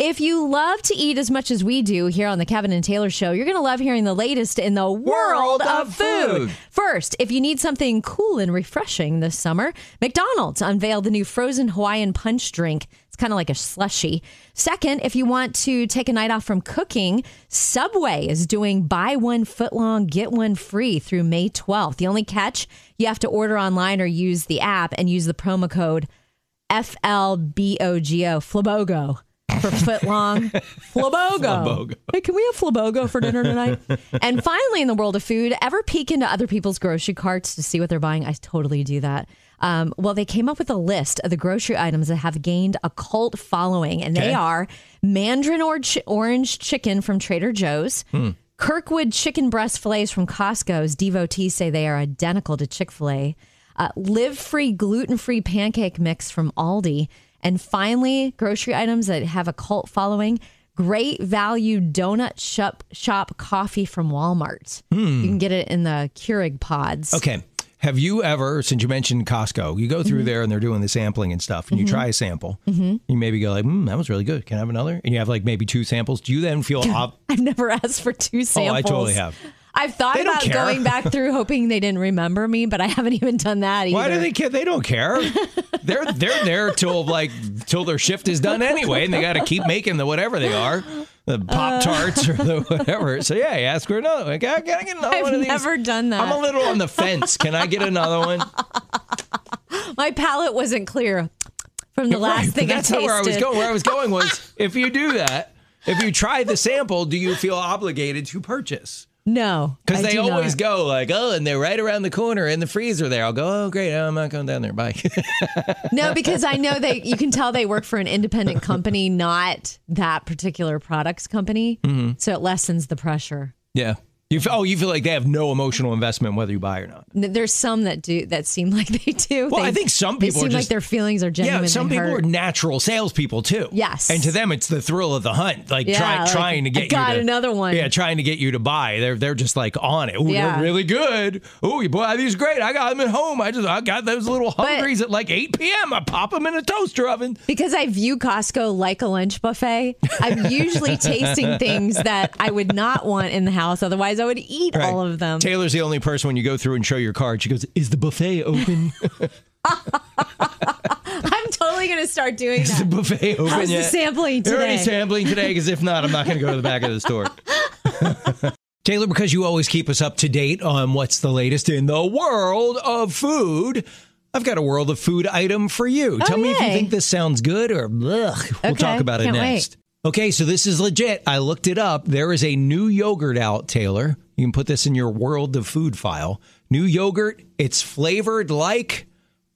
If you love to eat as much as we do here on the Kevin and Taylor Show, you're going to love hearing the latest in the world, World of food. food. First, if you need something cool and refreshing this summer, McDonald's unveiled the new frozen Hawaiian punch drink. It's kind of like a slushy. Second, if you want to take a night off from cooking, Subway is doing buy one foot long, get one free through May 12th. The only catch, you have to order online or use the app and use the promo code FLBOGO, Flabogo for foot long. Flabogo. Flabogo. Hey, can we have Flabogo for dinner tonight? and finally, in the world of food, ever peek into other people's grocery carts to see what they're buying? I totally do that. Um, well, they came up with a list of the grocery items that have gained a cult following, and they are mandarin or- orange chicken from Trader Joe's. Kirkland chicken breast fillets from Costco's devotees say they are identical to Chick fil A. Uh, live free gluten free pancake mix from Aldi. And finally, grocery items that have a cult following great value donut shop, shop coffee from Walmart. You can get it in the Keurig pods. Okay. Have you ever, since you mentioned Costco, you go Mm-hmm. through there and they're doing the sampling and stuff, and you try a sample, you maybe go like, mm, "That was really good. Can I have another?" And you have like maybe two samples. Do you then feel ob- I've never asked for two samples. Oh, I totally have. I've thought about care. going back through hoping they didn't remember me, but I haven't even done that either. Why do they care? They don't care. they're they're there till like till their shift is done anyway, and they got to keep making the whatever they are, the pop uh. tarts or the whatever. So yeah, you ask for another. Like, can I can I get another I've one of these? never done that. I'm a little on the fence. Can I get another one? My palate wasn't clear from the last Right, thing that's I tasted. where I was going. Where I was going was if you do that, if you try the sample, do you feel obligated to purchase? No, Because they always not. go like, oh, and they're right around the corner in the freezer there. I'll go, oh, great. I'm not going down there. Bye. No, because I know they. You can tell they work for an independent company, not that particular products company. Mm-hmm. So it lessens the pressure. yeah. You feel, oh, you feel like they have no emotional investment whether you buy or not. There's some that do that seem like they do. Well, They- I think some people seem are like their feelings are genuine. Yeah, some people are natural salespeople too. Yes. and to them it's the thrill of the hunt, like Yeah, try, like, trying to I get you got to, another one. Yeah, trying to get you to buy. They're they're just like on it. Oh, Yeah. they're really good. Oh, you boy, these great. I got them at home. I just I got those little hungries at like 8 p.m. I pop them in a toaster oven. Because I view Costco like a lunch buffet, I'm usually tasting things that I would not want in the house. Otherwise, I would eat Right. all of them. Taylor's the only person when you go through and show your card. She goes, "Is the buffet open? I'm totally going to start doing Is the buffet open How's the yet?" sampling They're already sampling today because if not, I'm not going to go to the back of the store. Taylor, because you always keep us up to date on what's the latest in the world of food, I've got a world of food item for you. Oh, Tell me if you Oh, think this sounds good or ugh. We'll talk about it can't wait. Okay, so this is legit. I looked it up. There is a new yogurt out, Taylor. You can put this in your world of food file. New yogurt, it's flavored like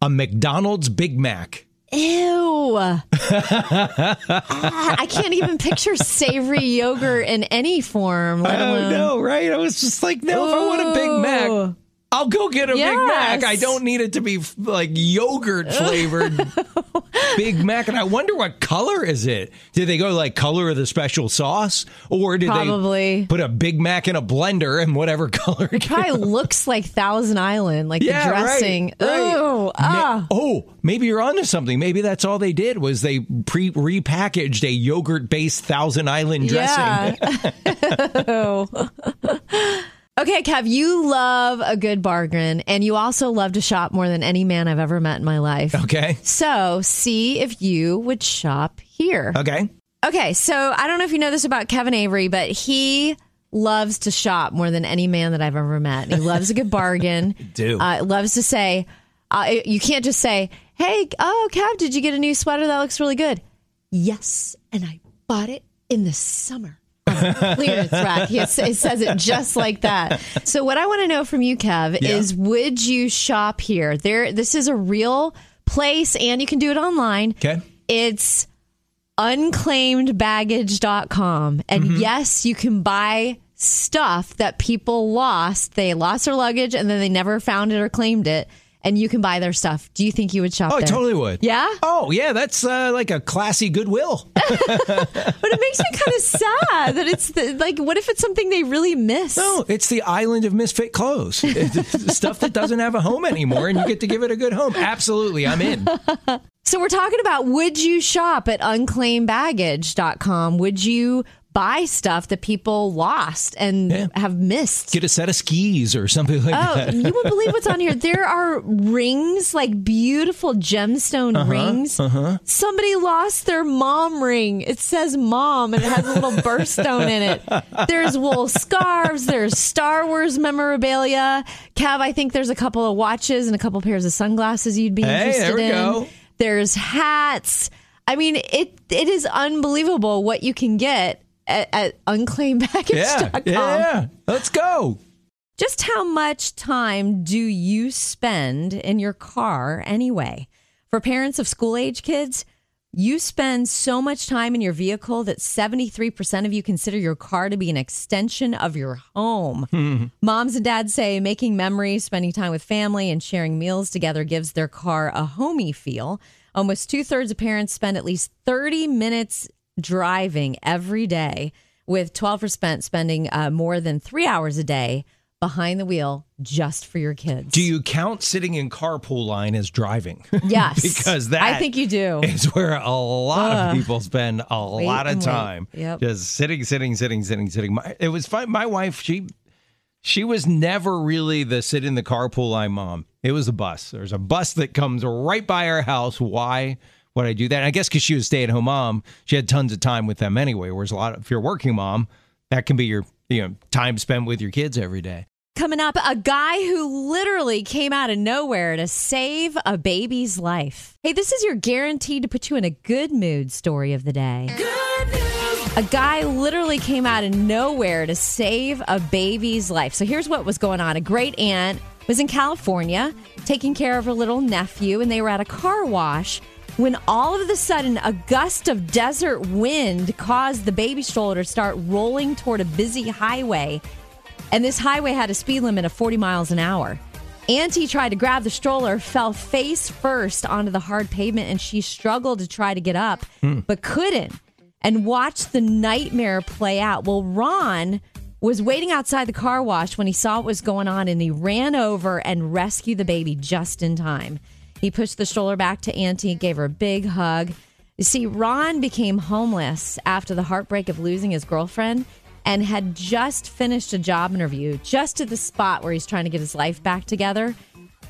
a McDonald's Big Mac. Ew. Ah, I can't even picture savory yogurt in any form, let I alone. know, right? I was just like, no, if I want a Big Mac, Ooh. I'll go get a Big Mac. I don't need it to be like yogurt flavored Big Mac. And I wonder what color is it? Did they go like color of the special sauce, or did they Probably. they put a Big Mac in a blender and whatever color? it Probably looks like Thousand Island, like Yeah, the right, dressing. right. Ooh, Ma- ah. Oh, maybe you're onto something. Maybe that's all they did was they pre repackaged a yogurt based Thousand Island dressing. Yeah. okay, Kev, you love a good bargain, and you also love to shop more than any man I've ever met in my life. Okay. So, see if you would shop here. Okay. Okay, so I don't know if you know this about Kevin Avery, but he loves to shop more than any man that I've ever met. He loves a good bargain. do. Uh, loves to say, uh, you can't just say, hey, oh, Kev, did you get a new sweater? That looks really good. Yes, and I bought it in the summer. Clearance rack. He, it says it just like that. So, what I want to know from you, Kev, Yeah. is would you shop here? There, this is a real place, and you can do it online. Okay. It's unclaimedbaggage.com. And Mm-hmm. yes, you can buy stuff that people lost. They lost their luggage and then they never found it or claimed it. And you can buy their stuff. Do you think you would shop Oh, I there? totally would. Yeah? Oh, yeah. That's uh, like a classy Goodwill. But it makes me kind of sad that it's the, like, what if it's something they really miss? No, it's the island of misfit clothes. Stuff that doesn't have a home anymore, and you get to give it a good home. Absolutely, I'm in. So we're talking about would you shop at unclaimedbaggage.com? Would you buy stuff that people lost and Yeah. have missed? Get a set of skis or something like that. Oh, that. you won't believe what's on here. There are rings, like beautiful gemstone Uh-huh, rings. Somebody lost their mom ring. It says mom and it has a little birthstone in it. There's wool scarves. There's Star Wars memorabilia. Kev, I think there's a couple of watches and a couple pairs of sunglasses you'd be Hey, interested in. go. There's hats. I mean, it it is unbelievable what you can get at, at unclaimedbaggage.com. Yeah, yeah. Let's go. Just how much time do you spend in your car anyway? For parents of school age kids, you spend so much time in your vehicle that 73% of you consider your car to be an extension of your home. Hmm. Moms and dads say making memories, spending time with family, and sharing meals together gives their car a homey feel. Almost two thirds of parents spend at least 30 minutes driving every day, with 12% spending uh, more than three hours a day behind the wheel just for your kids. Do you count sitting in carpool line as driving? Yes. because that I think you do. is where a lot of people spend a lot of wait. time Yep. just sitting, sitting, sitting, sitting, sitting. My, it was fun. My wife, she she was never really the sit in the carpool line mom. It was a bus. There's a bus that comes right by our house. Why would I do that? And I guess because she was a stay at home mom, she had tons of time with them anyway. Whereas a lot of, if you're a working mom, that can be your you know time spent with your kids every day. Coming up, a guy who literally came out of nowhere to save a baby's life. Hey, this is your guaranteed to put you in a good mood story of the day. A guy literally came out of nowhere to save a baby's life. So here's what was going on. A great aunt was in California taking care of her little nephew, and they were at a car wash when all of a sudden a gust of desert wind caused the baby stroller to start rolling toward a busy highway. And this highway had a speed limit of 40 miles an hour. Auntie tried to grab the stroller, fell face first onto the hard pavement, and she struggled to try to get up, hmm. but couldn't, and watched the nightmare play out. Well, Ron was waiting outside the car wash when he saw what was going on, and he ran over and rescued the baby just in time. He pushed the stroller back to Auntie, gave her a big hug. You see, Ron became homeless after the heartbreak of losing his girlfriend and had just finished a job interview just at the spot where he's trying to get his life back together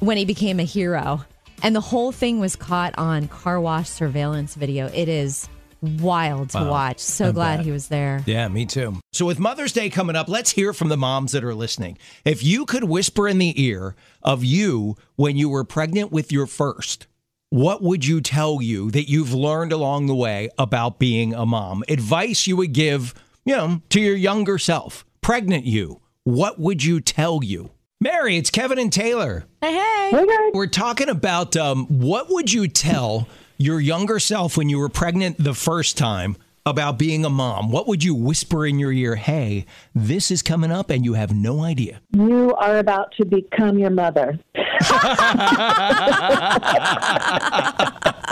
when he became a hero. And the whole thing was caught on car wash surveillance video. It is wild to watch. So I glad bet. he was there. Yeah, me too. So, with Mother's Day coming up, let's hear from the moms that are listening. If you could whisper in the ear of you when you were pregnant with your first, what would you tell you that you've learned along the way about being a mom? Advice you would give, you know, to your younger self, pregnant you. What would you tell you? Mary, it's Kevin and Taylor. Hey, hey. Hey guys. We're talking about um, what would you tell your younger self when you were pregnant the first time about being a mom? What would you whisper in your ear? Hey, this is coming up, and you have no idea. You are about to become your mother.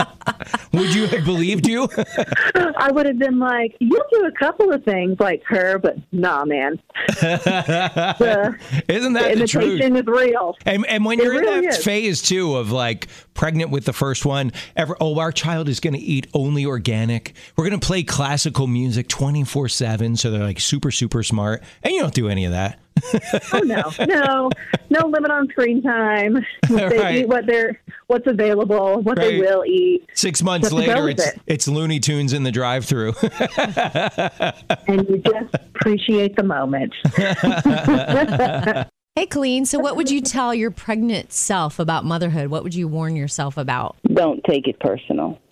Would you have believed you? I would have been like, you'll do a couple of things like her, but nah, man. The, Isn't that the truth? imitation is real. And, and when you're in really that is. phase too of like pregnant with the first one, ever oh our child is going to eat only organic. We're going to play classical music twenty four seven, so they're like super super smart, and you don't do any of that. Oh no, no, no limit on screen time. They Right. eat what they're what's available, what they will eat, Six months later, it's it's Looney Tunes in the drive through. and you just appreciate the moment. Hey, Colleen. So, what would you tell your pregnant self about motherhood? What would you warn yourself about? Don't take it personal.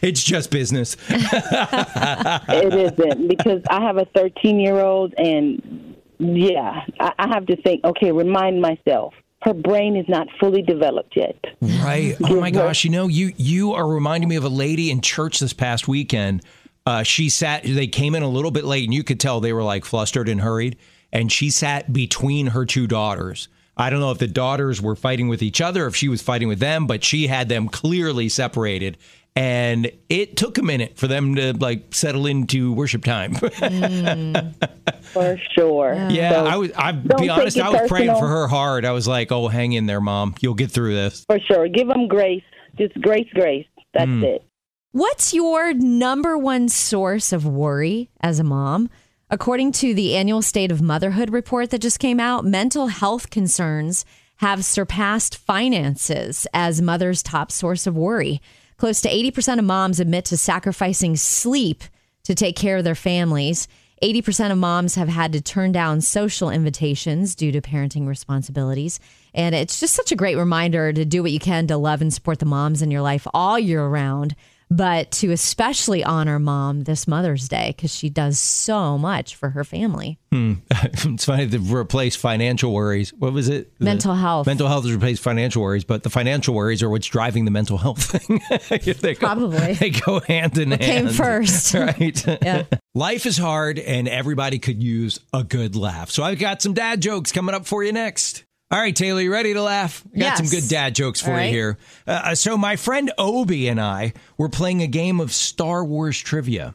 it's just business. it isn't because I have a 13 year old, and yeah, I, I have to think. Okay, remind myself. Her brain is not fully developed yet. Right. Oh my gosh. You know, you you are reminding me of a lady in church this past weekend. Uh, she sat. They came in a little bit late, and you could tell they were like flustered and hurried. And she sat between her two daughters. I don't know if the daughters were fighting with each other, if she was fighting with them, but she had them clearly separated. and it took a minute for them to like settle into worship time. For sure. yeah, So, I was. I don't be honest, I was praying for her hard. I was like, "Oh, hang in there, mom. You'll get through this." For sure. Give them grace. Just grace, grace. That's Hmm. it. What's your number one source of worry as a mom? According to the annual State of Motherhood report that just came out, mental health concerns have surpassed finances as mother's top source of worry. Close to 80% of moms admit to sacrificing sleep to take care of their families. 80% of moms have had to turn down social invitations due to parenting responsibilities. And it's just such a great reminder to do what you can to love and support the moms in your life all year round, but to especially honor mom this Mother's Day because she does so much for her family. Hmm. it's funny to replace financial worries. What was it? The- Mental health. Mental health has replaced financial worries, but the financial worries are what's driving the mental health thing. they go, Probably. they go hand in hand. came first? right? Yeah. Life is hard, and everybody could use a good laugh. So I've got some dad jokes coming up for you next. All right, Taylor, you ready to laugh? Got Yes. some good dad jokes for you here. Uh, so my friend Obi and I were playing a game of Star Wars trivia.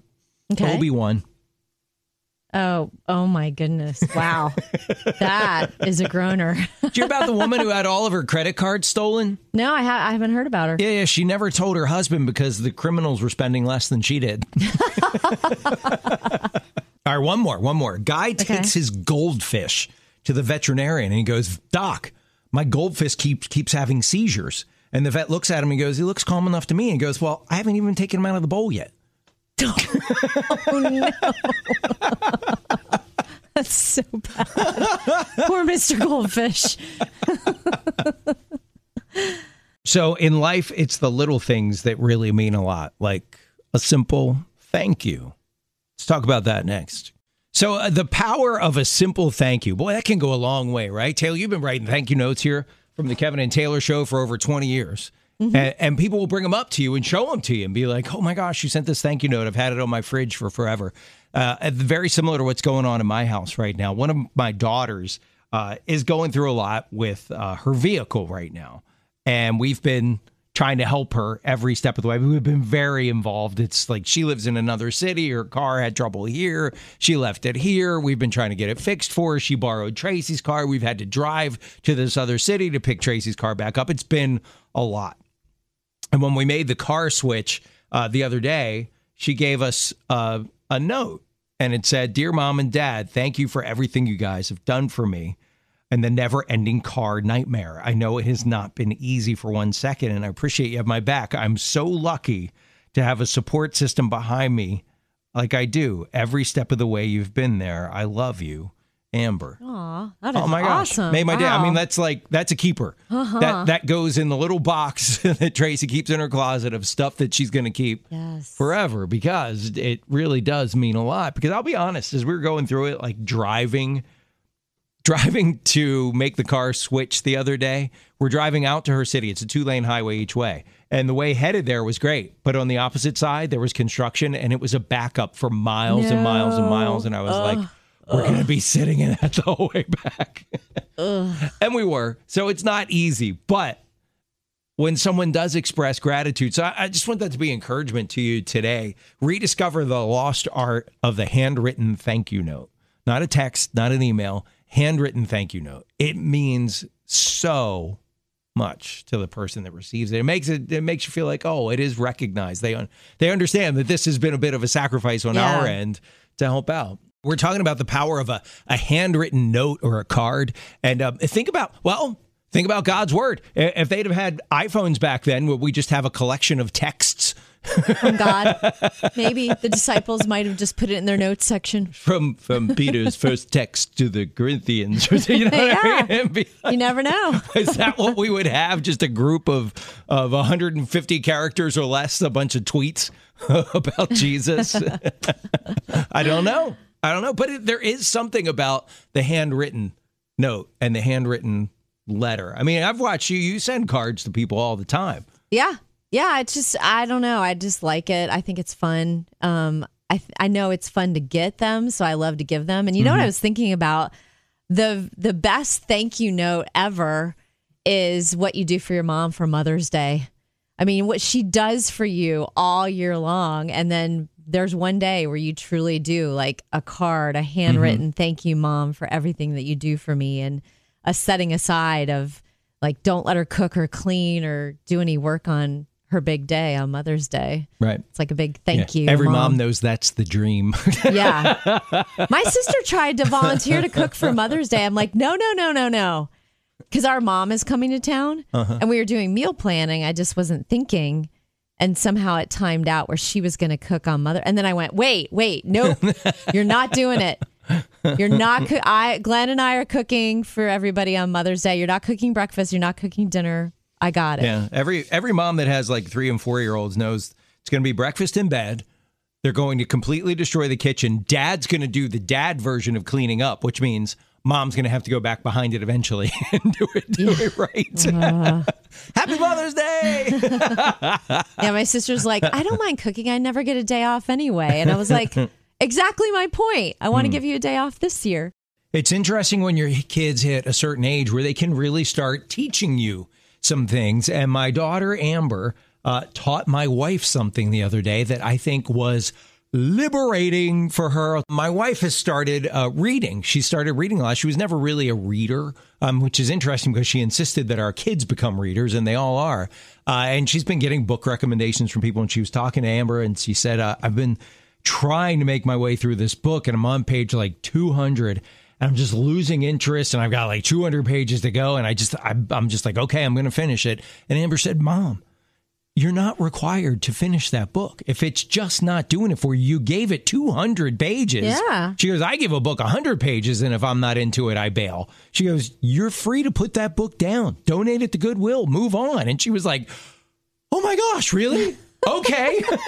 Okay. Obi won. Oh, oh my goodness. Wow. that is a groaner. Did you hear about the woman who had all of her credit cards stolen? no, I, ha- I haven't heard about her. Yeah, yeah, she never told her husband because the criminals were spending less than she did. All right, one more, one more. Guy takes his goldfish to the veterinarian and he goes, "Doc, my goldfish keeps keeps having seizures." And the vet looks at him and goes, "He looks calm enough to me." And goes, "Well, I haven't even taken him out of the bowl yet." Oh no. That's so bad. Poor Mr. Goldfish. So in life, it's the little things that really mean a lot, like a simple thank you. Let's talk about that next. So uh, the power of a simple thank you, boy, that can go a long way, right? Taylor, you've been writing thank you notes here from the Kevin and Taylor show for over 20 years. And, and people will bring them up to you and show them to you and be like, oh my gosh, you sent this thank you note. I've had it on my fridge for forever. Uh, very similar to what's going on in my house right now. One of my daughters uh, is going through a lot with uh, her vehicle right now and we've been trying to help her every step of the way. We've been very involved. It's like she lives in another city. Her car had trouble here. She left it here. We've been trying to get it fixed for her. She borrowed Tracy's car. We've had to drive to this other city to pick Tracy's car back up. It's been a lot. And when we made the car switch uh, the other day, she gave us uh, a note and it said, Dear mom and dad, thank you for everything you guys have done for me and the never ending car nightmare. I know it has not been easy for one second, and I appreciate you have my back. I'm so lucky to have a support system behind me like I do every step of the way you've been there. I love you, Amber. Aw, that is Oh my gosh. awesome. Made my day. I mean, that's like that's a keeper. Uh-huh. That that goes in the little box that Tracy keeps in her closet of stuff that she's gonna keep Yes. forever because it really does mean a lot. Because I'll be honest, as we were going through it, like driving driving to make the car switch the other day, we're driving out to her city. It's a two lane highway each way. And the way headed there was great. But on the opposite side, there was construction and it was a backup for miles and miles and miles. And I was like, we're going to be sitting in that the whole way back. and we were. So it's not easy. But when someone does express gratitude. So I, I just want that to be encouragement to you today. Rediscover the lost art of the handwritten thank you note, not a text, not an email, handwritten thank you note. It means so much to the person that receives it. It makes it it makes you feel like oh, it is recognized. They un, they understand that this has been a bit of a sacrifice on Yeah. our end to help out. We're talking about the power of a, a handwritten note or a card. And um, think about, well, think about God's word. If they'd have had iPhones back then, would we just have a collection of texts From God. Maybe the disciples might have just put it in their notes section. from from Peter's first text to the Corinthians? You know what I mean? You never know. Is that what we would have? Just a group of of 150 characters or less, a bunch of tweets about Jesus? I don't know. I don't know. But it, there is something about the handwritten note and the handwritten letter. I mean, I've watched you. You send cards to people all the time. Yeah. Yeah. It's just, I don't know. I just like it. I think it's fun. Um, I, I know it's fun to get them, so I love to give them. And you know what I was thinking about? The the best thank you note ever is what you do for your mom for Mother's Day. I mean, what she does for you all year long. And then there's one day where you truly do like a card, a handwritten thank you, mom, for everything that you do for me, and a setting aside of like, don't let her cook or clean or do any work on her big day on Mother's Day. Right. It's like a big thank Yeah. you. Every mom knows that's the dream. Yeah. My sister tried to volunteer to cook for Mother's Day. I'm like, no, no, no, no, no. Because our mom is coming to town uh-huh. and we were doing meal planning. I just wasn't thinking. And somehow it timed out where she was going to cook on Mother. And then I went, wait, wait, nope, you're not doing it. You're not. Co- I Glenn and I are cooking for everybody on Mother's Day. You're not cooking breakfast. You're not cooking dinner. I got it. Yeah, every every mom that has like three and four year olds knows it's going to be breakfast in bed. They're going to completely destroy the kitchen. Dad's going to do the dad version of cleaning up, which means mom's going to have to go back behind it eventually and do it do it right. Uh. Happy Mother's Day! Yeah, my sister's like, I don't mind cooking. I never get a day off anyway. And I was like, exactly my point. I want to give you a day off this year. It's interesting when your kids hit a certain age where they can really start teaching you some things. And my daughter Amber uh, taught my wife something the other day that I think was liberating for her. My wife has started uh, reading. She started reading a lot. She was never really a reader, um, which is interesting because she insisted that our kids become readers, and they all are. Uh, and she's been getting book recommendations from people. And she was talking to Amber, and she said, uh, "I've been trying to make my way through this book, and I'm on page like 200." And I'm just losing interest and I've got like 200 pages to go and I just I'm, I'm just like okay I'm going to finish it. And Amber said mom you're not required to finish that book. If it's just not doing it for you you gave it 200 pages. Yeah. she goes I give a book 100 pages and if I'm not into it I bail. She goes you're free to put that book down. Donate it to Goodwill. Move on. And she was like oh my gosh really? Okay.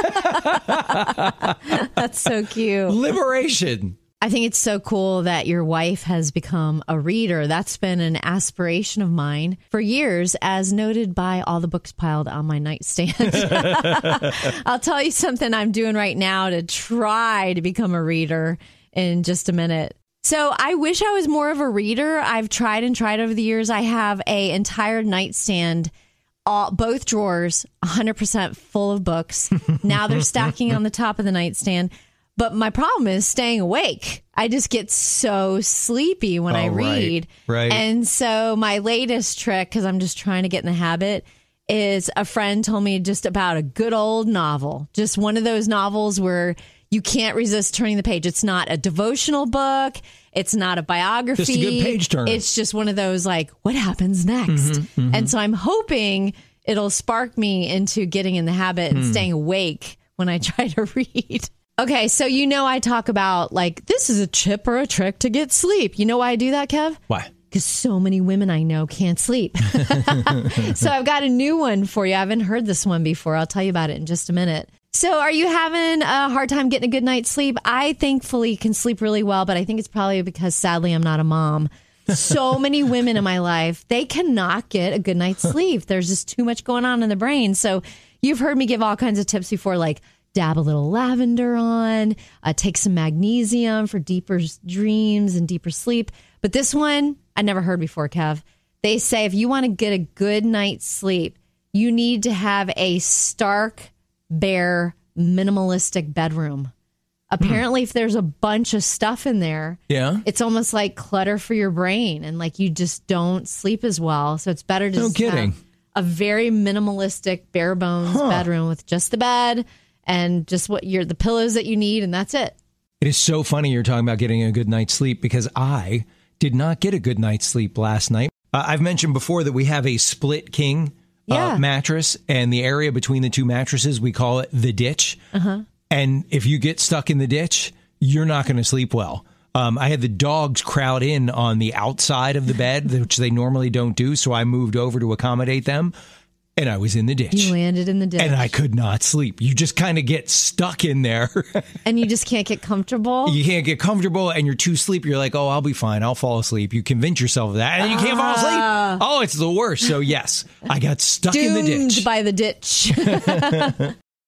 That's so cute. liberation I think it's so cool that your wife has become a reader. That's been an aspiration of mine for years, as noted by all the books piled on my nightstand. I'll tell you something I'm doing right now to try to become a reader in just a minute. So I wish I was more of a reader. I've tried and tried over the years. I have a entire nightstand all both drawers 100% full of books. now they're stacking on the top of the nightstand. But my problem is staying awake. I just get so sleepy when I Oh, right, read. right. And so my latest trick, because I'm just trying to get in the habit, is a friend told me just about a good old novel. Just one of those novels where you can't resist turning the page. It's not a devotional book. It's not a biography. Just a good page turner. It's just one of those like, what happens next? Mm-hmm, And so I'm hoping it'll spark me into getting in the habit and staying awake when I try to read. Okay, so you know I talk about like this is a chip or a trick to get sleep. You know why I do that, Kev? why Because so many women I know can't sleep. so I've got a new one for you. I haven't heard this one before. I'll tell you about it in just a minute. So, are you having a hard time getting a good night's sleep? I thankfully can sleep really well, but I think it's probably because sadly I'm not a mom. So many women in my life, they cannot get a good night's sleep. There's just too much going on in the brain. So, you've heard me give all kinds of tips before, like dab a little lavender on, uh, take some magnesium for deeper dreams and deeper sleep. But this one, I never heard before, Kev. They say if you want to get a good night's sleep, you need to have a stark, bare, minimalistic bedroom. Apparently, if there's a bunch of stuff in there, yeah it's almost like clutter for your brain and like you just don't sleep as well. So it's better to No just kidding. have a very minimalistic, bare bones bedroom with just the bed and just what you're the pillows that you need, and that's it. It is so funny you're talking about getting a good night's sleep because I did not get a good night's sleep last night. Uh, I've mentioned before that we have a split king Yeah. uh, mattress, and the area between the two mattresses, we call it the ditch. And if you get stuck in the ditch, you're not going to sleep well. Um, I had the dogs crowd in on the outside of the bed, which they normally don't do. So I moved over to accommodate them, and I was in the ditch. You landed in the ditch, and I could not sleep. You just kind of get stuck in there. and you just can't get comfortable. you can't get comfortable and you're too sleepy. You're like, oh, I'll be fine. I'll fall asleep. You convince yourself of that and you can't fall asleep. Ah. Oh, it's the worst. So, yes, I got stuck in the ditch. by the ditch.